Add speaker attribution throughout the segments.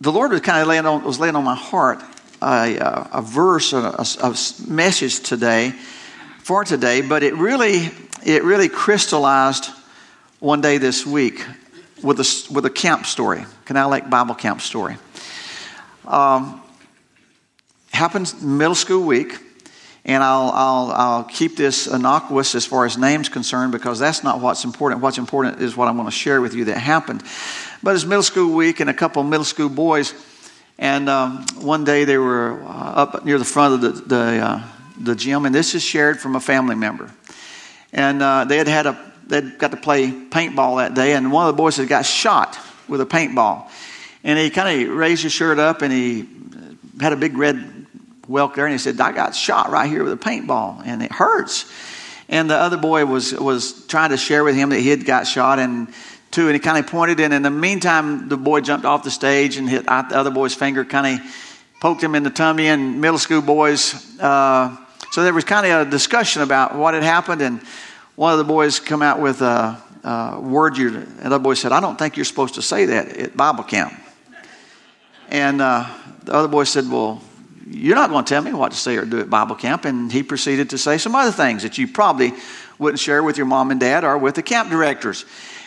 Speaker 1: the Lord was kind of laying on, was laying on my heart a, a verse, a, a, a message today for today, but it really, it really crystallized one day this week with a, with a camp story, Canal Lake Bible Camp story. Um, happens middle school week, and I'll, I'll, I'll keep this innocuous as far as names concerned because that's not what's important. What's important is what I'm going to share with you that happened. But it's middle school week, and a couple of middle school boys, and um, one day they were uh, up near the front of the, the, uh, the gym, and this is shared from a family member. And uh, they had had a they got to play paintball that day, and one of the boys had got shot with a paintball. And he kind of raised his shirt up and he had a big red welt there, and he said, I got shot right here with a paintball, and it hurts. And the other boy was, was trying to share with him that he had got shot, and too, and he kind of pointed And In the meantime, the boy jumped off the stage and hit the other boy's finger, kind of poked him in the tummy, and middle school boys. Uh, so there was kind of a discussion about what had happened, and one of the boys come out with a, a word. You, another boy said, "I don't think you're supposed to say that at Bible camp." And uh, the other boy said, "Well, you're not going to tell me what to say or do at Bible camp." And he proceeded to say some other things that you probably wouldn't share with your mom and dad or with the camp directors.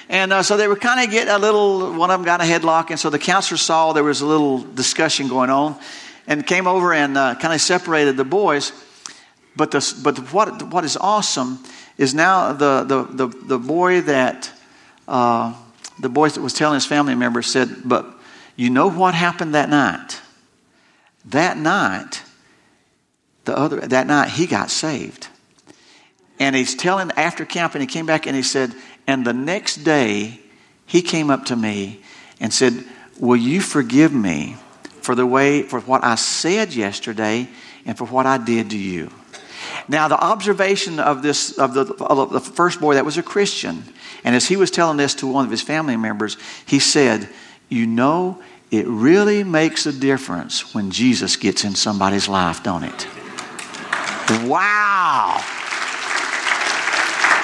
Speaker 1: And uh, so they were kind of getting a little, one of them got a headlock. And so the counselor saw there was a little discussion going on and came over and uh, kind of separated the boys. But, the, but what, what is awesome is now the, the, the, the boy that uh, the boy that was telling his family members said, But you know what happened that night? That night, the other that night he got saved. And he's telling after camp, and he came back and he said, and the next day he came up to me and said, Will you forgive me for the way for what I said yesterday and for what I did to you? Now, the observation of this of the, of the first boy that was a Christian, and as he was telling this to one of his family members, he said, "You know, it really makes a difference when Jesus gets in somebody's life, don't it?" Wow.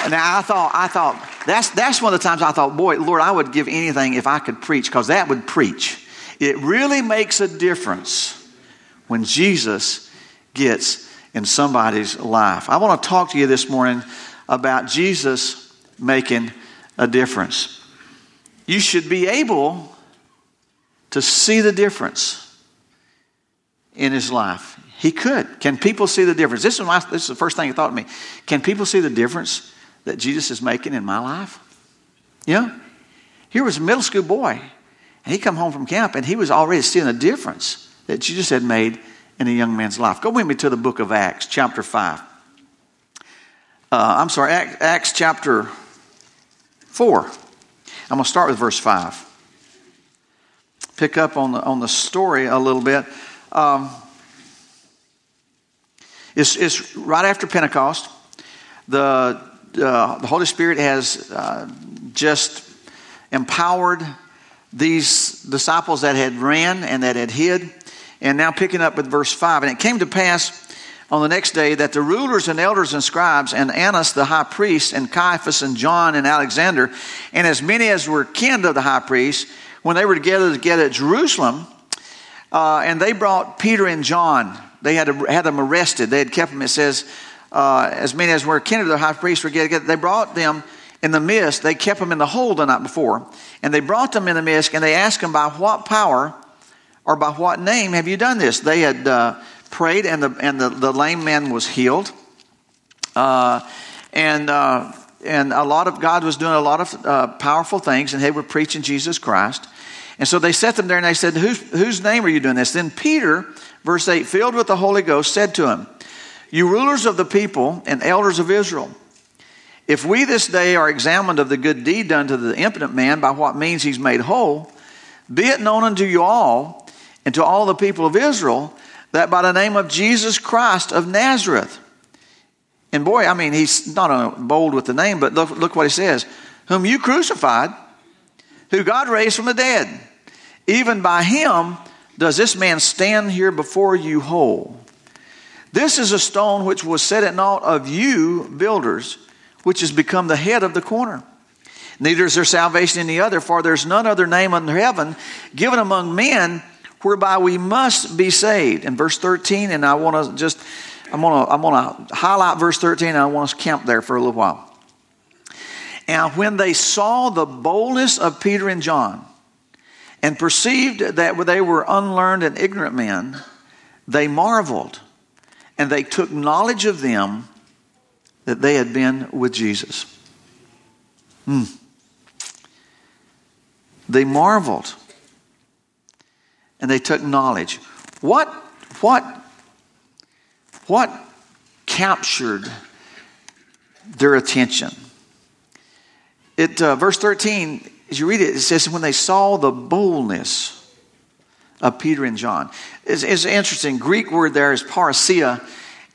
Speaker 1: Now I thought, I thought that's that's one of the times I thought, boy, Lord, I would give anything if I could preach because that would preach. It really makes a difference when Jesus gets in somebody's life. I want to talk to you this morning about Jesus making a difference. You should be able to see the difference in his life. He could. Can people see the difference? This is, my, this is the first thing he thought to me. Can people see the difference that Jesus is making in my life? Yeah. Here was a middle school boy, and he come home from camp, and he was already seeing the difference that Jesus had made in a young man's life. Go with me to the book of Acts, chapter 5. Uh, I'm sorry, Acts, Acts chapter 4. I'm going to start with verse 5. Pick up on the, on the story a little bit. Um, it's, it's right after Pentecost. The, uh, the Holy Spirit has uh, just empowered these disciples that had ran and that had hid and now picking up with verse 5. And it came to pass on the next day that the rulers and elders and scribes and Annas the high priest and Caiaphas and John and Alexander and as many as were kin of the high priest, when they were together together at Jerusalem, uh, and they brought Peter and John. They had, had them arrested. They had kept them, it says, uh, as many as were kin of the high priest were together. They brought them in the midst. They kept them in the hold the night before. And they brought them in the midst, and they asked them by what power or by what name have you done this? They had uh, prayed, and, the, and the, the lame man was healed. Uh, and, uh, and a lot of God was doing a lot of uh, powerful things, and they were preaching Jesus Christ. And so they set them there and they said, Whose, whose name are you doing this? Then Peter, verse 8, filled with the Holy Ghost, said to him, You rulers of the people and elders of Israel, if we this day are examined of the good deed done to the impotent man, by what means he's made whole, be it known unto you all and to all the people of Israel that by the name of Jesus Christ of Nazareth, and boy, I mean, he's not bold with the name, but look, look what he says whom you crucified, who God raised from the dead. Even by him does this man stand here before you whole. This is a stone which was set at naught of you builders, which has become the head of the corner. Neither is there salvation in the other, for there's none other name under heaven given among men whereby we must be saved. In verse 13, and I want to just, I'm going to, I'm to highlight verse 13 and I want to camp there for a little while. And when they saw the boldness of Peter and John and perceived that they were unlearned and ignorant men, they marveled and they took knowledge of them that they had been with Jesus. Hmm. They marveled and they took knowledge. What, what, what captured their attention? It, uh, verse 13, as you read it, it says, when they saw the boldness of Peter and John. It's, it's interesting. Greek word there is parrhesia,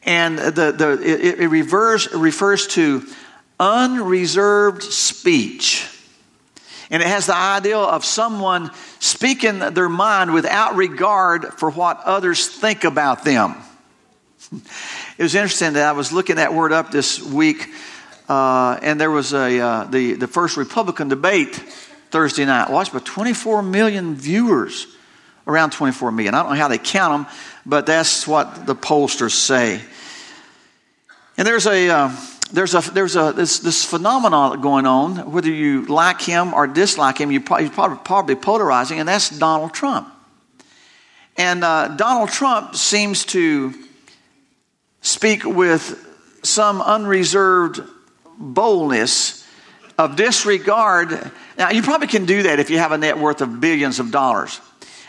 Speaker 1: and the, the, it, it refers, refers to unreserved speech. And it has the idea of someone speaking their mind without regard for what others think about them. It was interesting that I was looking that word up this week, uh, and there was a uh, the the first Republican debate Thursday night, watched by 24 million viewers, around 24 million. I don't know how they count them, but that's what the pollsters say. And there's a uh, there's a there's a this, this phenomenon going on. Whether you like him or dislike him, you probably, probably, probably polarizing, and that's Donald Trump. And uh, Donald Trump seems to speak with some unreserved boldness of disregard. Now, you probably can do that if you have a net worth of billions of dollars.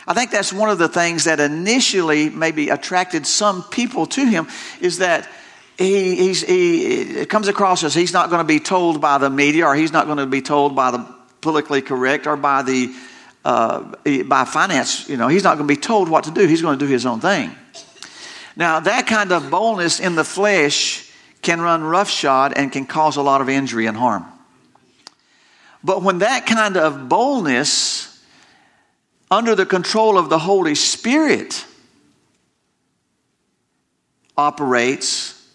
Speaker 1: I think that's one of the things that initially maybe attracted some people to him is that he, he comes across as he's not going to be told by the media or he's not going to be told by the politically correct or by the uh, by finance. You know, he's not going to be told what to do. He's going to do his own thing. Now, that kind of boldness in the flesh can run roughshod and can cause a lot of injury and harm. But when that kind of boldness, under the control of the Holy Spirit, operates,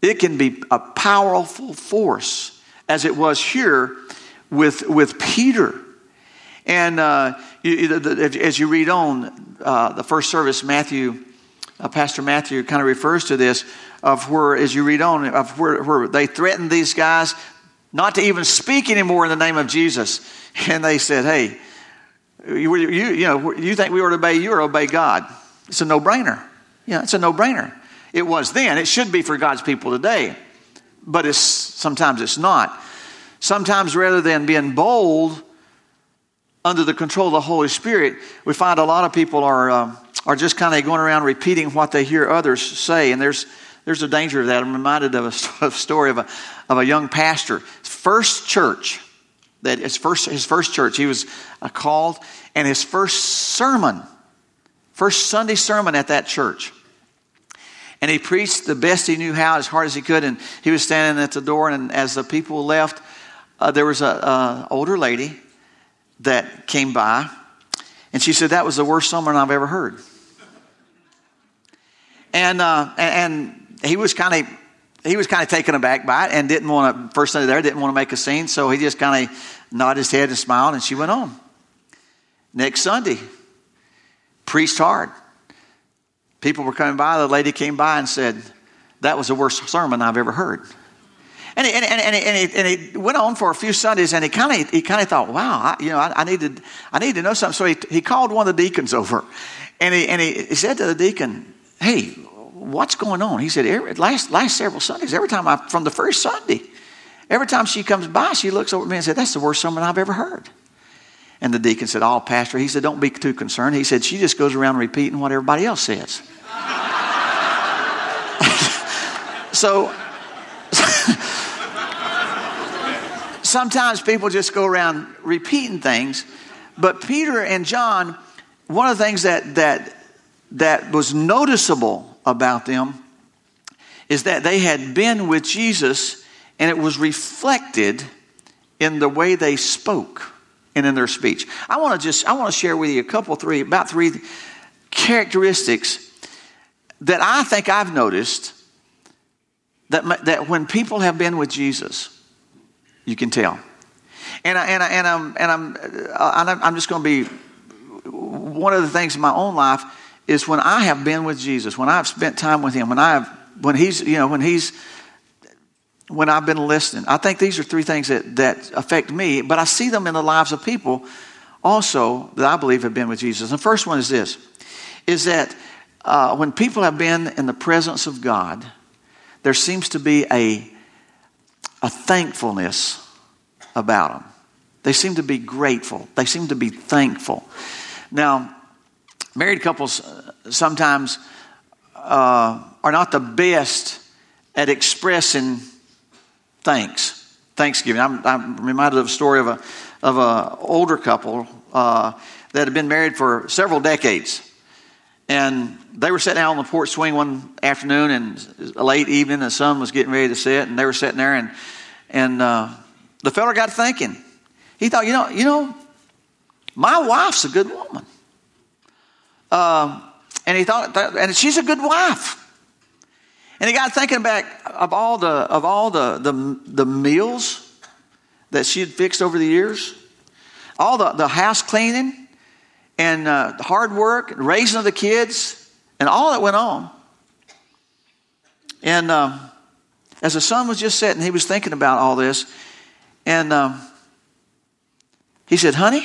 Speaker 1: it can be a powerful force, as it was here with, with Peter. And uh, as you read on, uh, the first service, Matthew, uh, Pastor Matthew kind of refers to this of where, as you read on, of where, where they threatened these guys not to even speak anymore in the name of Jesus. And they said, hey, you, you, you know, you think we ought to obey you or obey God? It's a no brainer. Yeah, it's a no brainer. It was then. It should be for God's people today. But it's, sometimes it's not. Sometimes rather than being bold under the control of the Holy Spirit, we find a lot of people are, um, are just kind of going around repeating what they hear others say. And there's, there's a danger of that. I'm reminded of a, story of a, of a young pastor. First church, that his first, his first church, he was uh, called, and his first sermon, first Sunday sermon at that church and he preached the best he knew how, as hard as he could. And he was standing at the door, and as the people left, uh, there was an older lady that came by, and she said that was the worst sermon I've ever heard. And uh, and he was kind of he was kind of taken aback by it and didn't want to first Sunday there didn't want to make a scene, so he just kind of nodded his head and smiled, and she went on. Next Sunday, preached hard People were coming by. The lady came by and said, That was the worst sermon I've ever heard. And he, and, and, and, and, went on for a few Sundays and he kind of he kind of thought, wow, I, you know, I, I, needed, I need to know something. So he, he called one of the deacons over and he, and he, he said to the deacon, hey, what's going on? He said, every, last, last several Sundays, every time I, from the first Sunday, every time she comes by, she looks over at me and said, that's the worst sermon I've ever heard. And the deacon said, oh, pastor, he said, don't be too concerned. He said, she just goes around repeating what everybody else says. so sometimes people just go around repeating things, but Peter and John, one of the things that that that was noticeable about them is that they had been with Jesus and it was reflected in the way they spoke and in their speech. I want to just I want to share with you a couple three about three characteristics that I think I've noticed that, that when people have been with Jesus, you can tell. And, I, and, I, and I'm, and I'm, uh, I'm just going to be one of the things in my own life is when I have been with Jesus, when I've spent time with Him, when I have, when He's, you know, when He's, when I've been listening. I think these are three things that, that affect me, but I see them in the lives of people also that I believe have been with Jesus. The first one is this, is that uh, when people have been in the presence of God, there seems to be a, a thankfulness about them. They seem to be grateful. They seem to be thankful. Now, married couples uh, sometimes uh, are not the best at expressing thanks. Thanksgiving. I'm, I'm reminded of a story of a of an older couple uh, that had been married for several decades, and they were sitting out on the porch swing one afternoon and late evening. The sun was getting ready to set, and they were sitting there, and and uh, the fella got thinking. He thought, you know, you know, my wife's a good woman. Uh, and he thought, and she's a good wife. And he got thinking back of all the of all the the, the meals that she had fixed over the years, all the, the house cleaning and uh, the hard work, and raising of the kids, and all that went on. And um, as the sun was just setting, he was thinking about all this, and um, he said, "Honey,"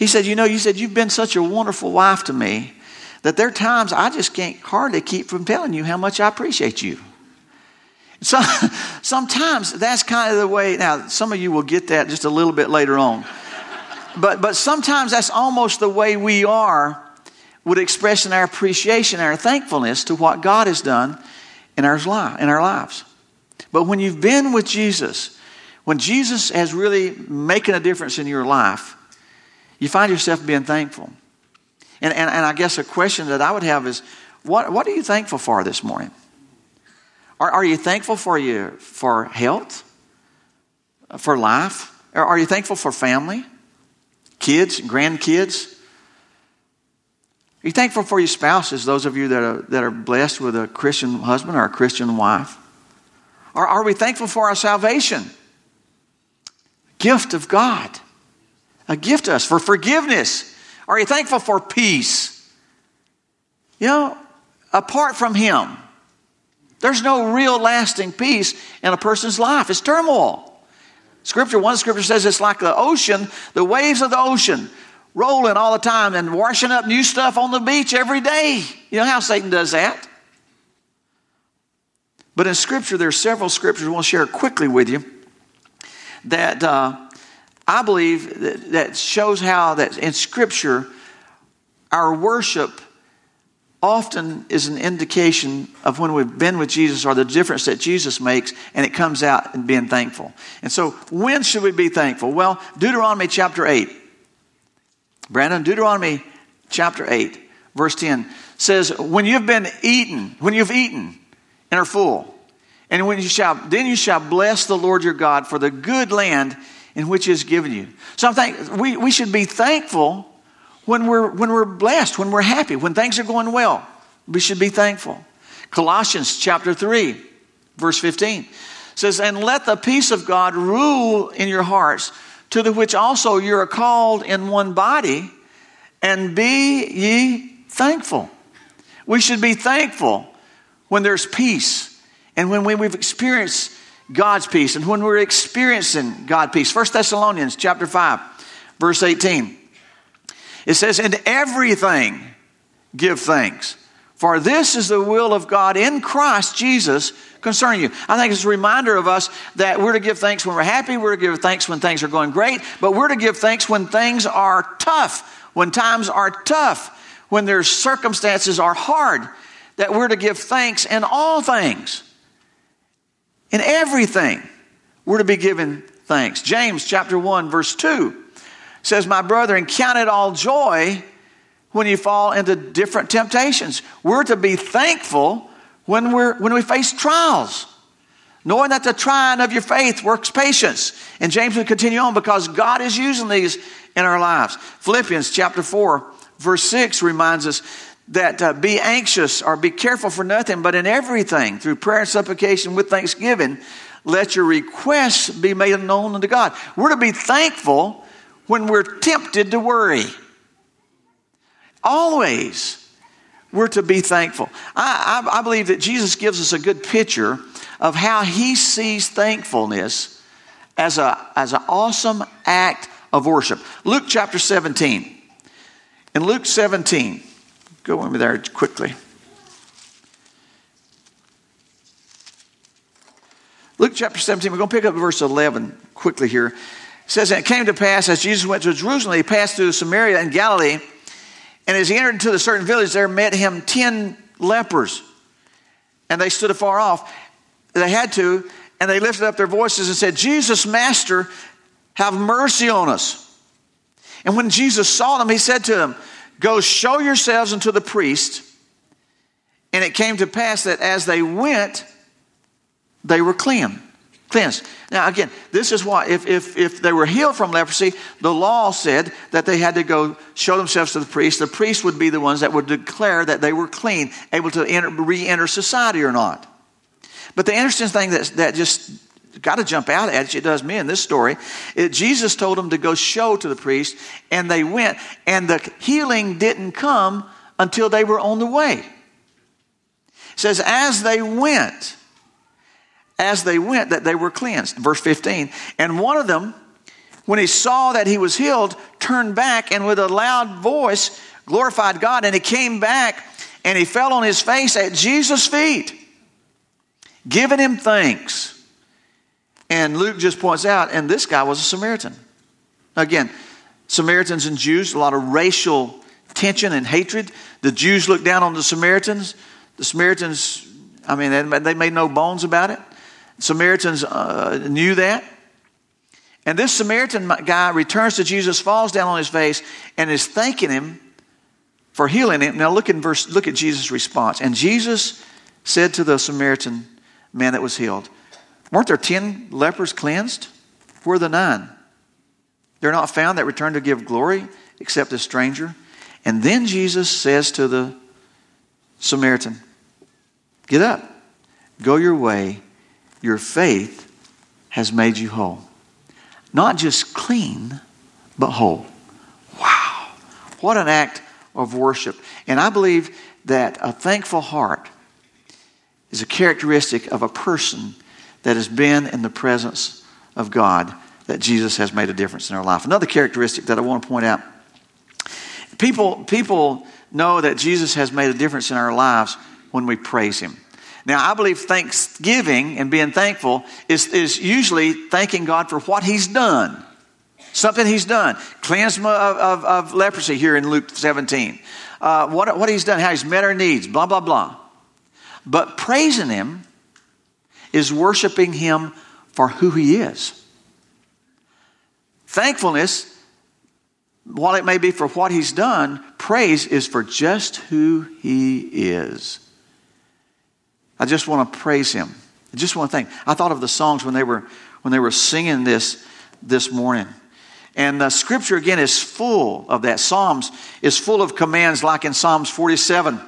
Speaker 1: he said, "You know, you said you've been such a wonderful wife to me." that there are times I just can't hardly keep from telling you how much I appreciate you. So, sometimes that's kind of the way. Now, some of you will get that just a little bit later on. But, but sometimes that's almost the way we are with expressing our appreciation, our thankfulness to what God has done in our, in our lives. But when you've been with Jesus, when Jesus has really making a difference in your life, you find yourself being thankful. And, and, and I guess a question that I would have is what, what are you thankful for this morning? Are, are you thankful for, you, for health? For life? Or are you thankful for family? Kids, grandkids? Are you thankful for your spouses, those of you that are, that are blessed with a Christian husband or a Christian wife? Or are we thankful for our salvation? Gift of God. A gift to us for forgiveness are you thankful for peace? You know, apart from Him, there's no real lasting peace in a person's life. It's turmoil. Scripture, one scripture says it's like the ocean, the waves of the ocean, rolling all the time and washing up new stuff on the beach every day. You know how Satan does that? But in Scripture, there are several scriptures we'll share quickly with you that uh, I believe that, that shows how that in Scripture, our worship often is an indication of when we've been with Jesus or the difference that Jesus makes, and it comes out in being thankful. And so, when should we be thankful? Well, Deuteronomy chapter 8. Brandon, Deuteronomy chapter 8, verse 10 says, When you've been eaten, when you've eaten and are full, and when you shall, then you shall bless the Lord your God for the good land in which is given you. So I'm thinking we, we should be thankful when we're, when we're blessed, when we're happy, when things are going well. We should be thankful. Colossians chapter 3, verse 15 says, And let the peace of God rule in your hearts, to the which also you are called in one body, and be ye thankful. We should be thankful when there's peace and when we've experienced God's peace and when we're experiencing God peace. 1 Thessalonians chapter 5, verse 18. It says, In everything give thanks, for this is the will of God in Christ Jesus concerning you. I think it's a reminder of us that we're to give thanks when we're happy, we're to give thanks when things are going great, but we're to give thanks when things are tough, when times are tough, when their circumstances are hard, that we're to give thanks in all things. In everything, we're to be given thanks. James chapter 1, verse 2 says, My brethren, count it all joy when you fall into different temptations. We're to be thankful when, we're, when we face trials, knowing that the trying of your faith works patience. And James will continue on because God is using these in our lives. Philippians chapter 4, verse 6 reminds us that uh, be anxious or be careful for nothing, but in everything, through prayer and supplication with thanksgiving, let your requests be made known unto God. We're to be thankful when we're tempted to worry. Always we're to be thankful. I, I, I, believe that Jesus gives us a good picture of how he sees thankfulness as, a, as an awesome act of worship. Luke chapter 17. In Luke 17, go over there quickly. Luke chapter 17, we're going to pick up verse 11 quickly here. It says, And it came to pass as Jesus went to Jerusalem, he passed through Samaria and Galilee. And as he entered into the certain village, there met him ten lepers. And they stood afar off. They had to, and they lifted up their voices and said, Jesus, Master, have mercy on us. And when Jesus saw them, he said to them, Go show yourselves unto the priest. And it came to pass that as they went, they were clean cleansed. Now, again, this is why, if, if, if they were healed from leprosy, the law said that they had to go show themselves to the priest. The priest would be the ones that would declare that they were clean, able to re enter society or not. But the interesting thing that, that just got to jump out at you, it does me in this story, it, Jesus told them to go show to the priest, and they went, and the healing didn't come until they were on the way. It says, as they went, as they went that they were cleansed. Verse 15. And one of them, when he saw that he was healed, turned back and with a loud voice glorified God. And he came back and he fell on his face at Jesus' feet, giving him thanks. And Luke just points out, and this guy was a Samaritan. Again, Samaritans and Jews, a lot of racial tension and hatred. The Jews looked down on the Samaritans. The Samaritans, I mean, they made no bones about it. Samaritans uh, knew that. And this Samaritan guy returns to Jesus, falls down on his face, and is thanking him for healing him. Now look at verse, look at Jesus' response. And Jesus said to the Samaritan man that was healed, Weren't there ten lepers cleansed? Where are the nine? They're not found that return to give glory except a stranger. And then Jesus says to the Samaritan, Get up, go your way your faith has made you whole. Not just clean, but whole. Wow. What an act of worship. And I believe that a thankful heart is a characteristic of a person that has been in the presence of God, that Jesus has made a difference in our life. Another characteristic that I want to point out people, people know that Jesus has made a difference in our lives when we praise Him. Now, I believe thanksgiving and being thankful is, is usually thanking God for what He's done. Something He's done. Cleansed of, of, of leprosy here in Luke 17. Uh, what, what He's done, how He's met our needs, blah, blah, blah. But praising Him is worshiping Him for who He is. Thankfulness, while it may be for what He's done, praise is for just who He is. I just want to praise him. I just want to thank. I thought of the songs when they were when they were singing this this morning. And the scripture again is full of that. Psalms is full of commands like in Psalms 47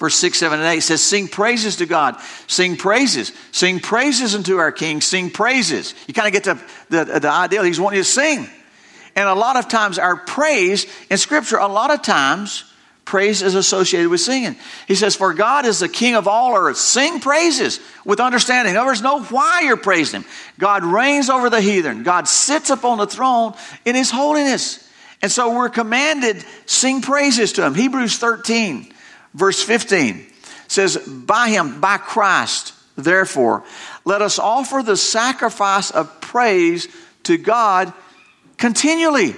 Speaker 1: verse 6, 7, and 8 says, Sing praises to God. Sing praises. Sing praises unto our King. Sing praises. You kind of get the, the, the idea. He's wanting you to sing. And a lot of times, our praise in Scripture, a lot of times, Praise is associated with singing. He says, For God is the King of all earth. Sing praises with understanding. In other words, know why you're praising Him. God reigns over the heathen. God sits upon the throne in His holiness. And so we're commanded, sing praises to Him. Hebrews 13, verse 15 says, By Him, by Christ, therefore, let us offer the sacrifice of praise to God continually.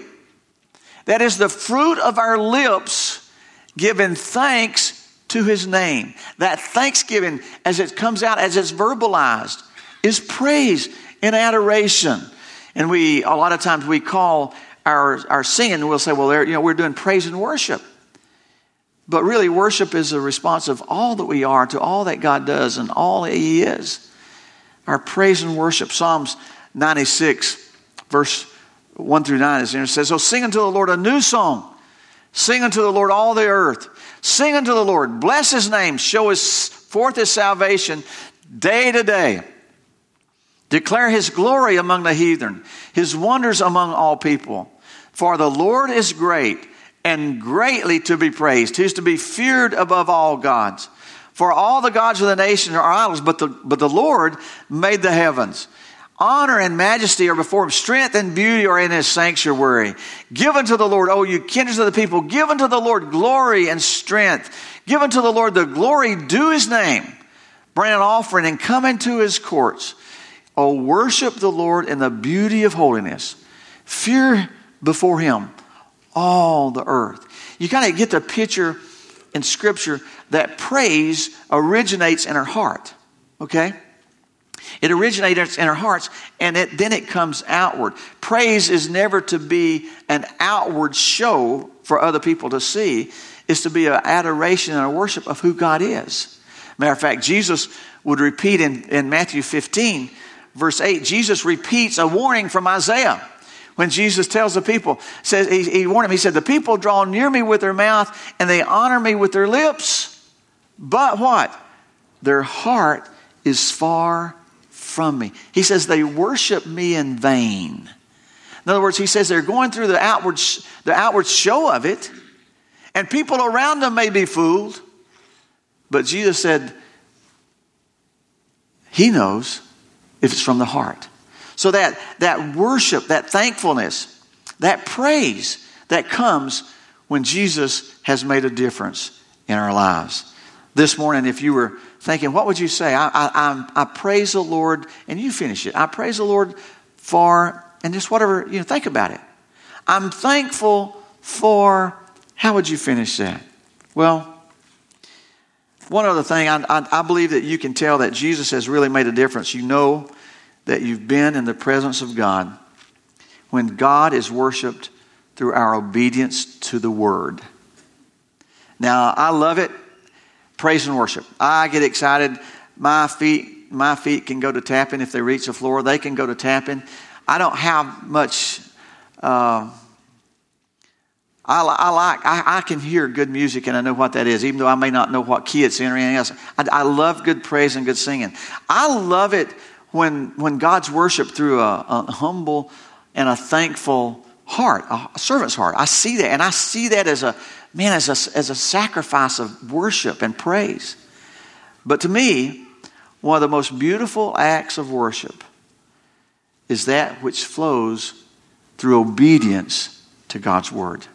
Speaker 1: That is the fruit of our lips giving thanks to his name. That thanksgiving, as it comes out, as it's verbalized, is praise and adoration. And we, a lot of times, we call our, our singing, we'll say, well, you know, we're doing praise and worship. But really, worship is a response of all that we are to all that God does and all that He is. Our praise and worship. Psalms 96, verse 1 through 9 is there. It says, So sing unto the Lord a new song Sing unto the Lord all the earth. Sing unto the Lord. Bless his name. Show his, forth his salvation day to day. Declare his glory among the heathen, his wonders among all people. For the Lord is great and greatly to be praised. He's to be feared above all gods. For all the gods of the nations are idols, but the, but the Lord made the heavens. Honor and majesty are before him. Strength and beauty are in his sanctuary. Give unto the Lord, O you kindreds of the people, give unto the Lord glory and strength. Give unto the Lord the glory due his name. Bring an offering and come into his courts. O worship the Lord in the beauty of holiness. Fear before him all the earth. You kind of get the picture in Scripture that praise originates in our heart. Okay? It originates in our hearts and it, then it comes outward. Praise is never to be an outward show for other people to see, it's to be an adoration and a worship of who God is. Matter of fact, Jesus would repeat in, in Matthew 15, verse 8, Jesus repeats a warning from Isaiah when Jesus tells the people, says he, he warned them, he said, The people draw near me with their mouth and they honor me with their lips. But what? Their heart is far from me. He says they worship me in vain. In other words, he says they're going through the outward, the outward show of it, and people around them may be fooled. But Jesus said, He knows if it's from the heart. So that, that worship, that thankfulness, that praise that comes when Jesus has made a difference in our lives. This morning, if you were thinking, what would you say? I, I, I, praise the Lord, and you finish it. I praise the Lord for, and just whatever, you know, think about it. I'm thankful for, how would you finish that? Well, one other thing, I, I, I believe that you can tell that Jesus has really made a difference. You know that you've been in the presence of God when God is worshiped through our obedience to the Word. Now, I love it. Praise and worship. I get excited. My feet, my feet can go to tapping if they reach the floor. They can go to tapping. I don't have much. Uh, I, I, like. I, I, can hear good music and I know what that is, even though I may not know what key it's in or anything else. I, I love good praise and good singing. I love it when, when God's worship through a, a humble and a thankful heart, a servant's heart. I see that, and I see that as a man, as a, as a sacrifice of worship and praise. But to me, one of the most beautiful acts of worship is that which flows through obedience to God's word.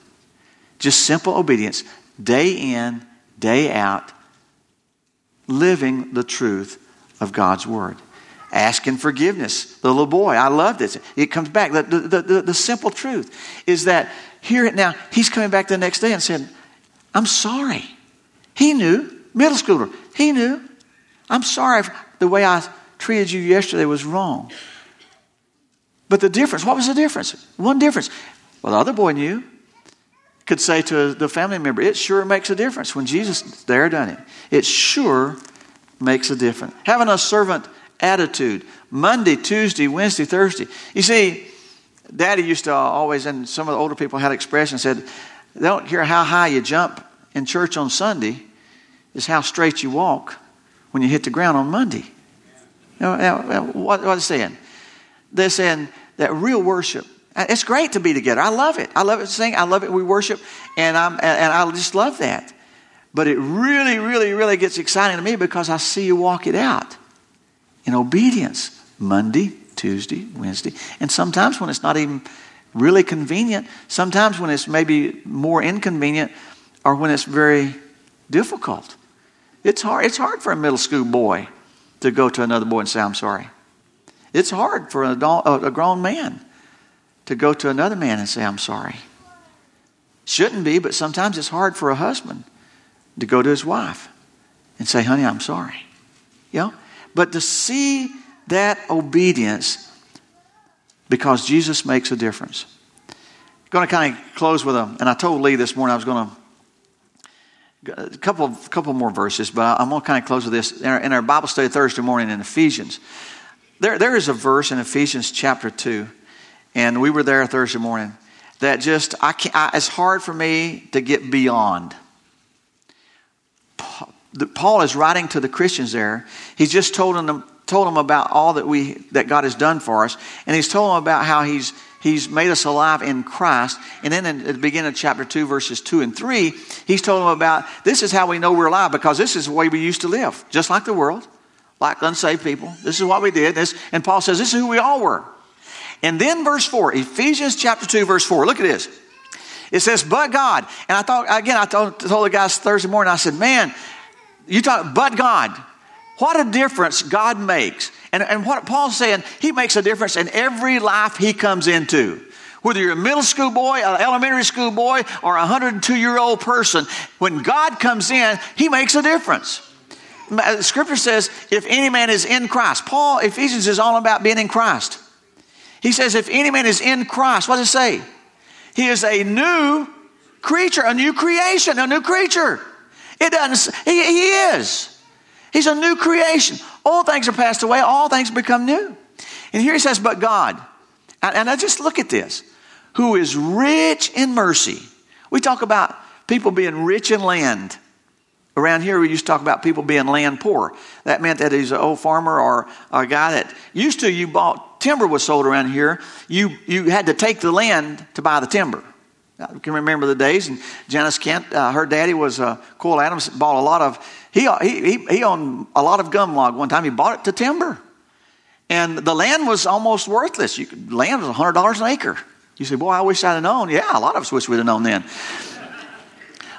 Speaker 1: Just simple obedience, day in, day out, living the truth of God's word asking forgiveness. The little boy, I love this. It comes back. The, the, the, the, simple truth is that here it now, he's coming back the next day and said, I'm sorry. He knew, middle schooler, he knew. I'm sorry the way I treated you yesterday was wrong. But the difference, what was the difference? One difference. Well, the other boy knew. Could say to the family member, it sure makes a difference when Jesus there done it. It sure makes a difference. Having a servant attitude. Monday, Tuesday, Wednesday, Thursday. You see, Daddy used to always, and some of the older people had expressions said, they don't care how high you jump in church on Sunday, is how straight you walk when you hit the ground on Monday. Now, now, what, what are they saying? They're saying that real worship, uh, it's great to be together. I love it. I love it to sing. I love it. We worship, and I'm and I just love that. But it really, really, really gets exciting to me because I see you walk it out in obedience Monday, Tuesday, Wednesday, and sometimes when it's not even really convenient, sometimes when it's maybe more inconvenient, or when it's very difficult. It's hard, it's hard for a middle school boy to go to another boy and say, I'm sorry. It's hard for an adult, uh, a grown man to go to another man and say, I'm sorry. Shouldn't be, but sometimes it's hard for a husband to go to his wife and say, honey, I'm sorry. You know? But to see that obedience because Jesus makes a difference. I'm going to kind of close with a, and I told Lee this morning I was going to, a couple, couple more verses, but I'm going to kind of close with this. In our, in our Bible study Thursday morning in Ephesians, there, there is a verse in Ephesians chapter 2, and we were there Thursday morning, that just, I can't, I, it's hard for me to get beyond. Paul is writing to the Christians there. He's just told them, told them about all that we that God has done for us, and he's told them about how he's He's made us alive in Christ. And then in, at the beginning of chapter 2, verses 2 and 3, he's told them about this is how we know we're alive because this is the way we used to live, just like the world, like unsaved people. This is what we did. This, and Paul says this is who we all were. And then verse 4, Ephesians chapter 2, verse 4, look at this. It says, but God. And I thought, again, I told, told the guys Thursday morning, I said, man, you talk, but God. What a difference God makes. And, and what Paul's saying, he makes a difference in every life he comes into. Whether you're a middle school boy, an elementary school boy, or a 102 year old person, when God comes in, he makes a difference. Scripture says, if any man is in Christ, Paul, Ephesians is all about being in Christ. He says, if any man is in Christ, what does it say? He is a new creature, a new creation, a new creature. It doesn't, he, he is. He's a new creation. All things are passed away, all things become new. And here he says, but God. And, and I just look at this who is rich in mercy. We talk about people being rich in land. Around here, we used to talk about people being land poor. That meant that he's an old farmer or a guy that used to, you bought timber was sold around here. You, you had to take the land to buy the timber. I can remember the days, and Janice Kent, uh, her daddy was uh, Cole Adams, bought a lot of, he, he, he owned a lot of gum log one time. He bought it to timber. And the land was almost worthless. You could, land was $100 an acre. You say, boy, I wish I'd have known. Yeah, a lot of us wish we'd have known then.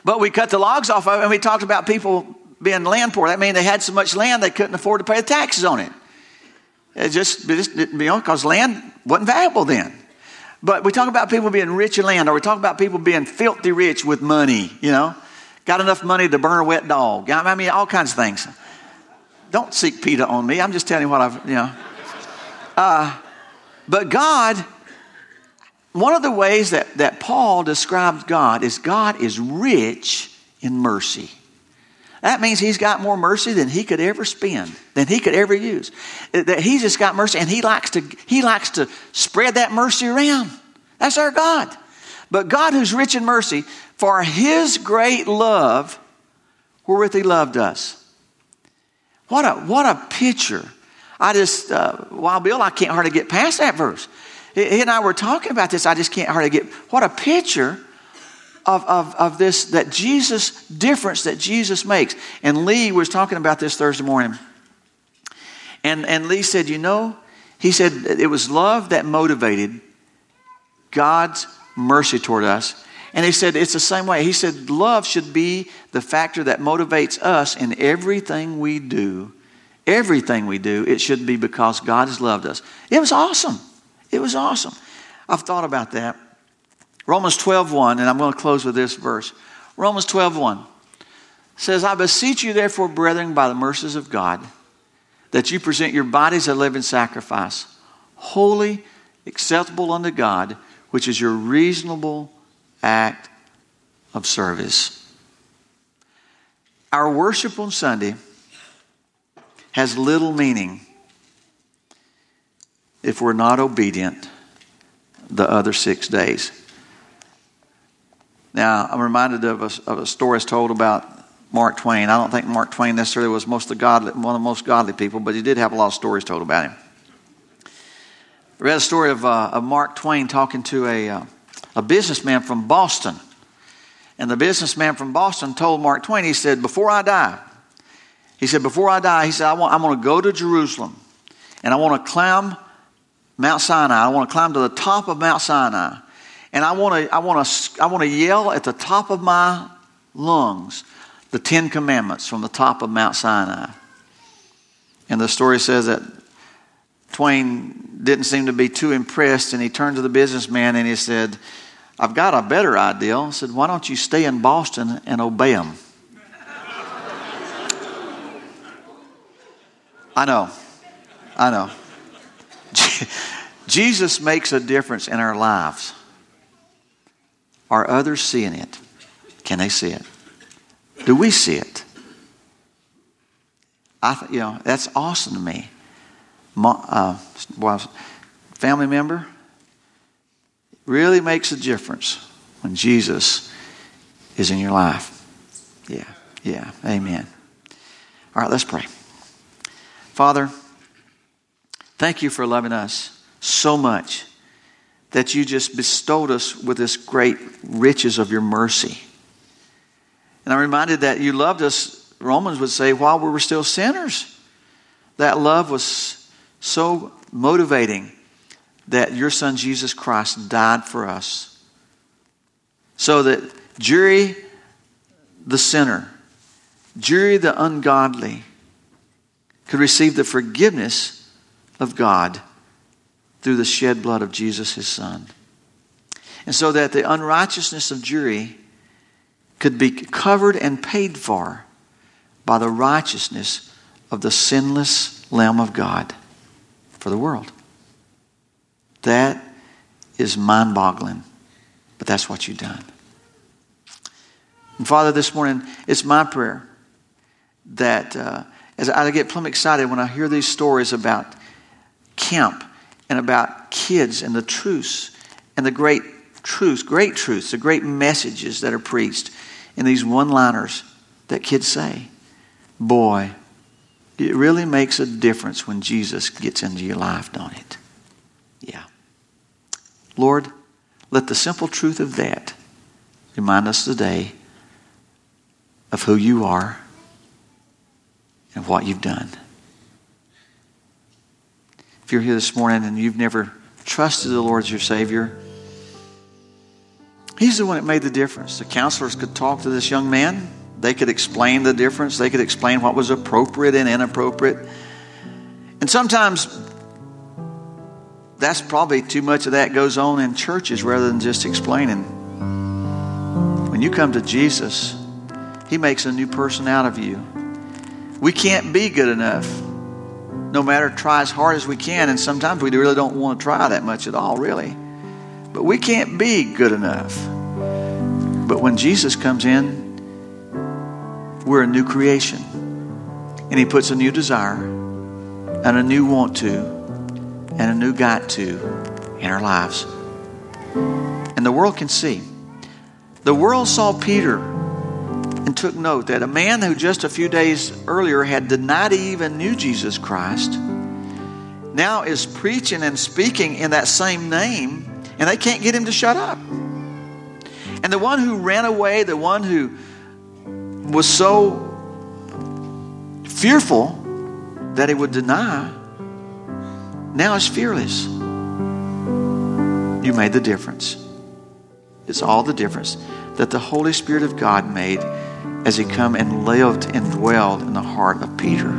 Speaker 1: But we cut the logs off of it, and we talked about people being land poor. That means they had so much land they couldn't afford to pay the taxes on it. It just, it just you know, because land wasn't valuable then. But we talk about people being rich in land, or we talk about people being filthy rich with money, you know, got enough money to burn a wet dog. I mean, all kinds of things. Don't seek PETA on me. I'm just telling you what I've, you know. Uh, but God, one of the ways that, that Paul describes God is God is rich in mercy. That means he's got more mercy than he could ever spend, than he could ever use. That he's just got mercy and he likes to he likes to spread that mercy around. That's our God. But God who's rich in mercy, for his great love wherewith he loved us. What a what a picture. I just uh, while Bill, I can't hardly get past that verse. He and I were talking about this. I just can't hardly get what a picture of, of, of this, that Jesus, difference that Jesus makes. And Lee was talking about this Thursday morning. And, and Lee said, You know, he said it was love that motivated God's mercy toward us. And he said it's the same way. He said love should be the factor that motivates us in everything we do. Everything we do, it should be because God has loved us. It was awesome. It was awesome. I've thought about that. Romans 12:1, and I'm going to close with this verse. Romans 12:1 says, I beseech you, therefore, brethren, by the mercies of God, that you present your bodies a living sacrifice, holy, acceptable unto God, which is your reasonable act of service. Our worship on Sunday has little meaning if we're not obedient the other six days. Now, I'm reminded of a, of a story told about Mark Twain. I don't think Mark Twain necessarily was most the godly, one of the most godly people, but he did have a lot of stories told about him. I read a story of, uh, of Mark Twain talking to a, uh, a businessman from Boston. And the businessman from Boston told Mark Twain, he said, Before I die, he said, Before I die, he said, I want, I'm going to go to Jerusalem and I want to climb Mount Sinai. I want to climb to the top of Mount Sinai. And I want to, I want to, I want to yell at the top of my lungs the Ten Commandments from the top of Mount Sinai. And the story says that Twain didn't seem to be too impressed, and he turned to the businessman and he said, I've got a better idea. He said, Why don't you stay in Boston and obey them? I know. I know. Jesus makes a difference in our lives. Are others seeing it? Can they see it? Do we see it? I th- you know, that's awesome to me. uh, well, family member really makes a difference when Jesus is in your life. Yeah, yeah, amen. All right, let's pray. Father, thank you for loving us so much that you just bestowed us with this great riches of your mercy. And I'm reminded that you loved us, Romans would say, while we were still sinners. That love was so motivating that your son Jesus Christ died for us. So that jury the sinner, jury the ungodly, could receive the forgiveness of God through the shed blood of Jesus, his son. And so that the unrighteousness of Jerry could be covered and paid for by the righteousness of the sinless Lamb of God for the world. That is mind boggling, but that's what you've done. And Father, this morning, it's my prayer that uh, as I get plumb excited when I hear these stories about camp and about kids and the truths and the great truths, great truths, the great messages that are preached in these one liners that kids say. Boy, it really makes a difference when Jesus gets into your life, don't it? Yeah. Lord, let the simple truth of that remind us today of who you are and what you've done. If you're here this morning and you've never trusted the Lord as your Savior, He's the one that made the difference. The counselors could talk to this young man. They could explain the difference. They could explain what was appropriate and inappropriate. And sometimes that's probably too much of that goes on in churches rather than just explaining. When you come to Jesus, He makes a new person out of you. We can't be good enough no matter try as hard as we can, and sometimes we really don't want to try that much at all, really. But we can't be good enough. But when Jesus comes in, we're a new creation. And He puts a new desire and a new want to and a new got to in our lives. And the world can see. The world saw Peter and took note that a man who just a few days earlier had denied he even knew Jesus Christ now is preaching and speaking in that same name, and they can't get him to shut up. And the one who ran away, the one who was so fearful that he would deny, now is fearless. You made the difference. It's all the difference that the Holy Spirit of God made as he come and lived and dwelled in the heart of Peter.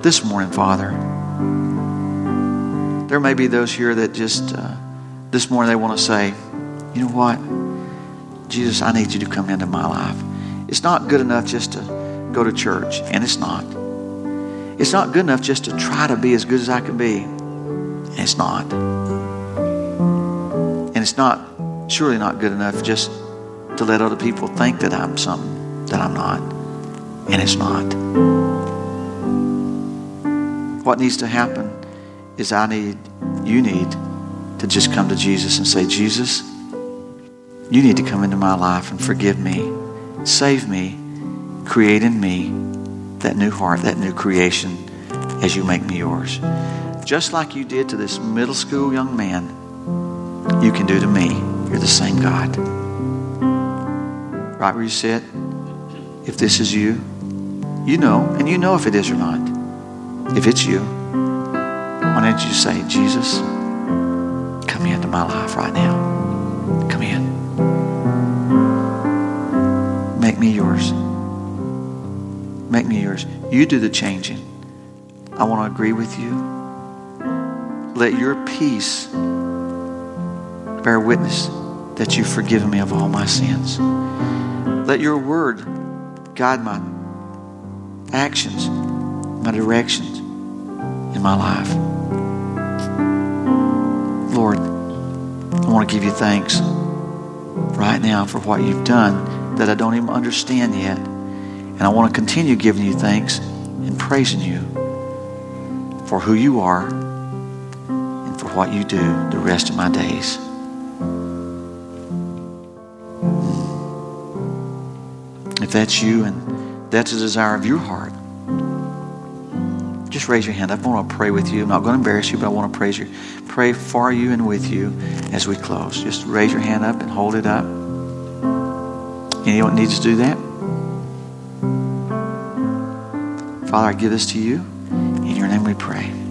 Speaker 1: This morning, Father, there may be those here that just uh, this morning they want to say, you know what? Jesus, I need you to come into my life. It's not good enough just to go to church, and it's not. It's not good enough just to try to be as good as I can be, it's not. And it's not, surely not good enough just to let other people think that I'm something that I'm not. And it's not. What needs to happen is I need, you need to just come to Jesus and say, Jesus, you need to come into my life and forgive me, save me, create in me that new heart, that new creation as you make me yours. Just like you did to this middle school young man, you can do to me. You're the same God right where you sit, if this is you, you know, and you know if it is or not. If it's you, why don't you say, Jesus, come into my life right now. Come in. Make me yours. Make me yours. You do the changing. I want to agree with you. Let your peace bear witness that you've forgiven me of all my sins. Let your word guide my actions, my directions in my life. Lord, I want to give you thanks right now for what you've done that I don't even understand yet. And I want to continue giving you thanks and praising you for who you are and for what you do the rest of my days. That's you and that's a desire of your heart, Just raise your hand. I want to pray with you. I'm not going to embarrass you, but I want to praise you. Pray for you and with you as we close. Just raise your hand up and hold it up. Anyone needs to do that? Father, I give this to you. In your name we pray.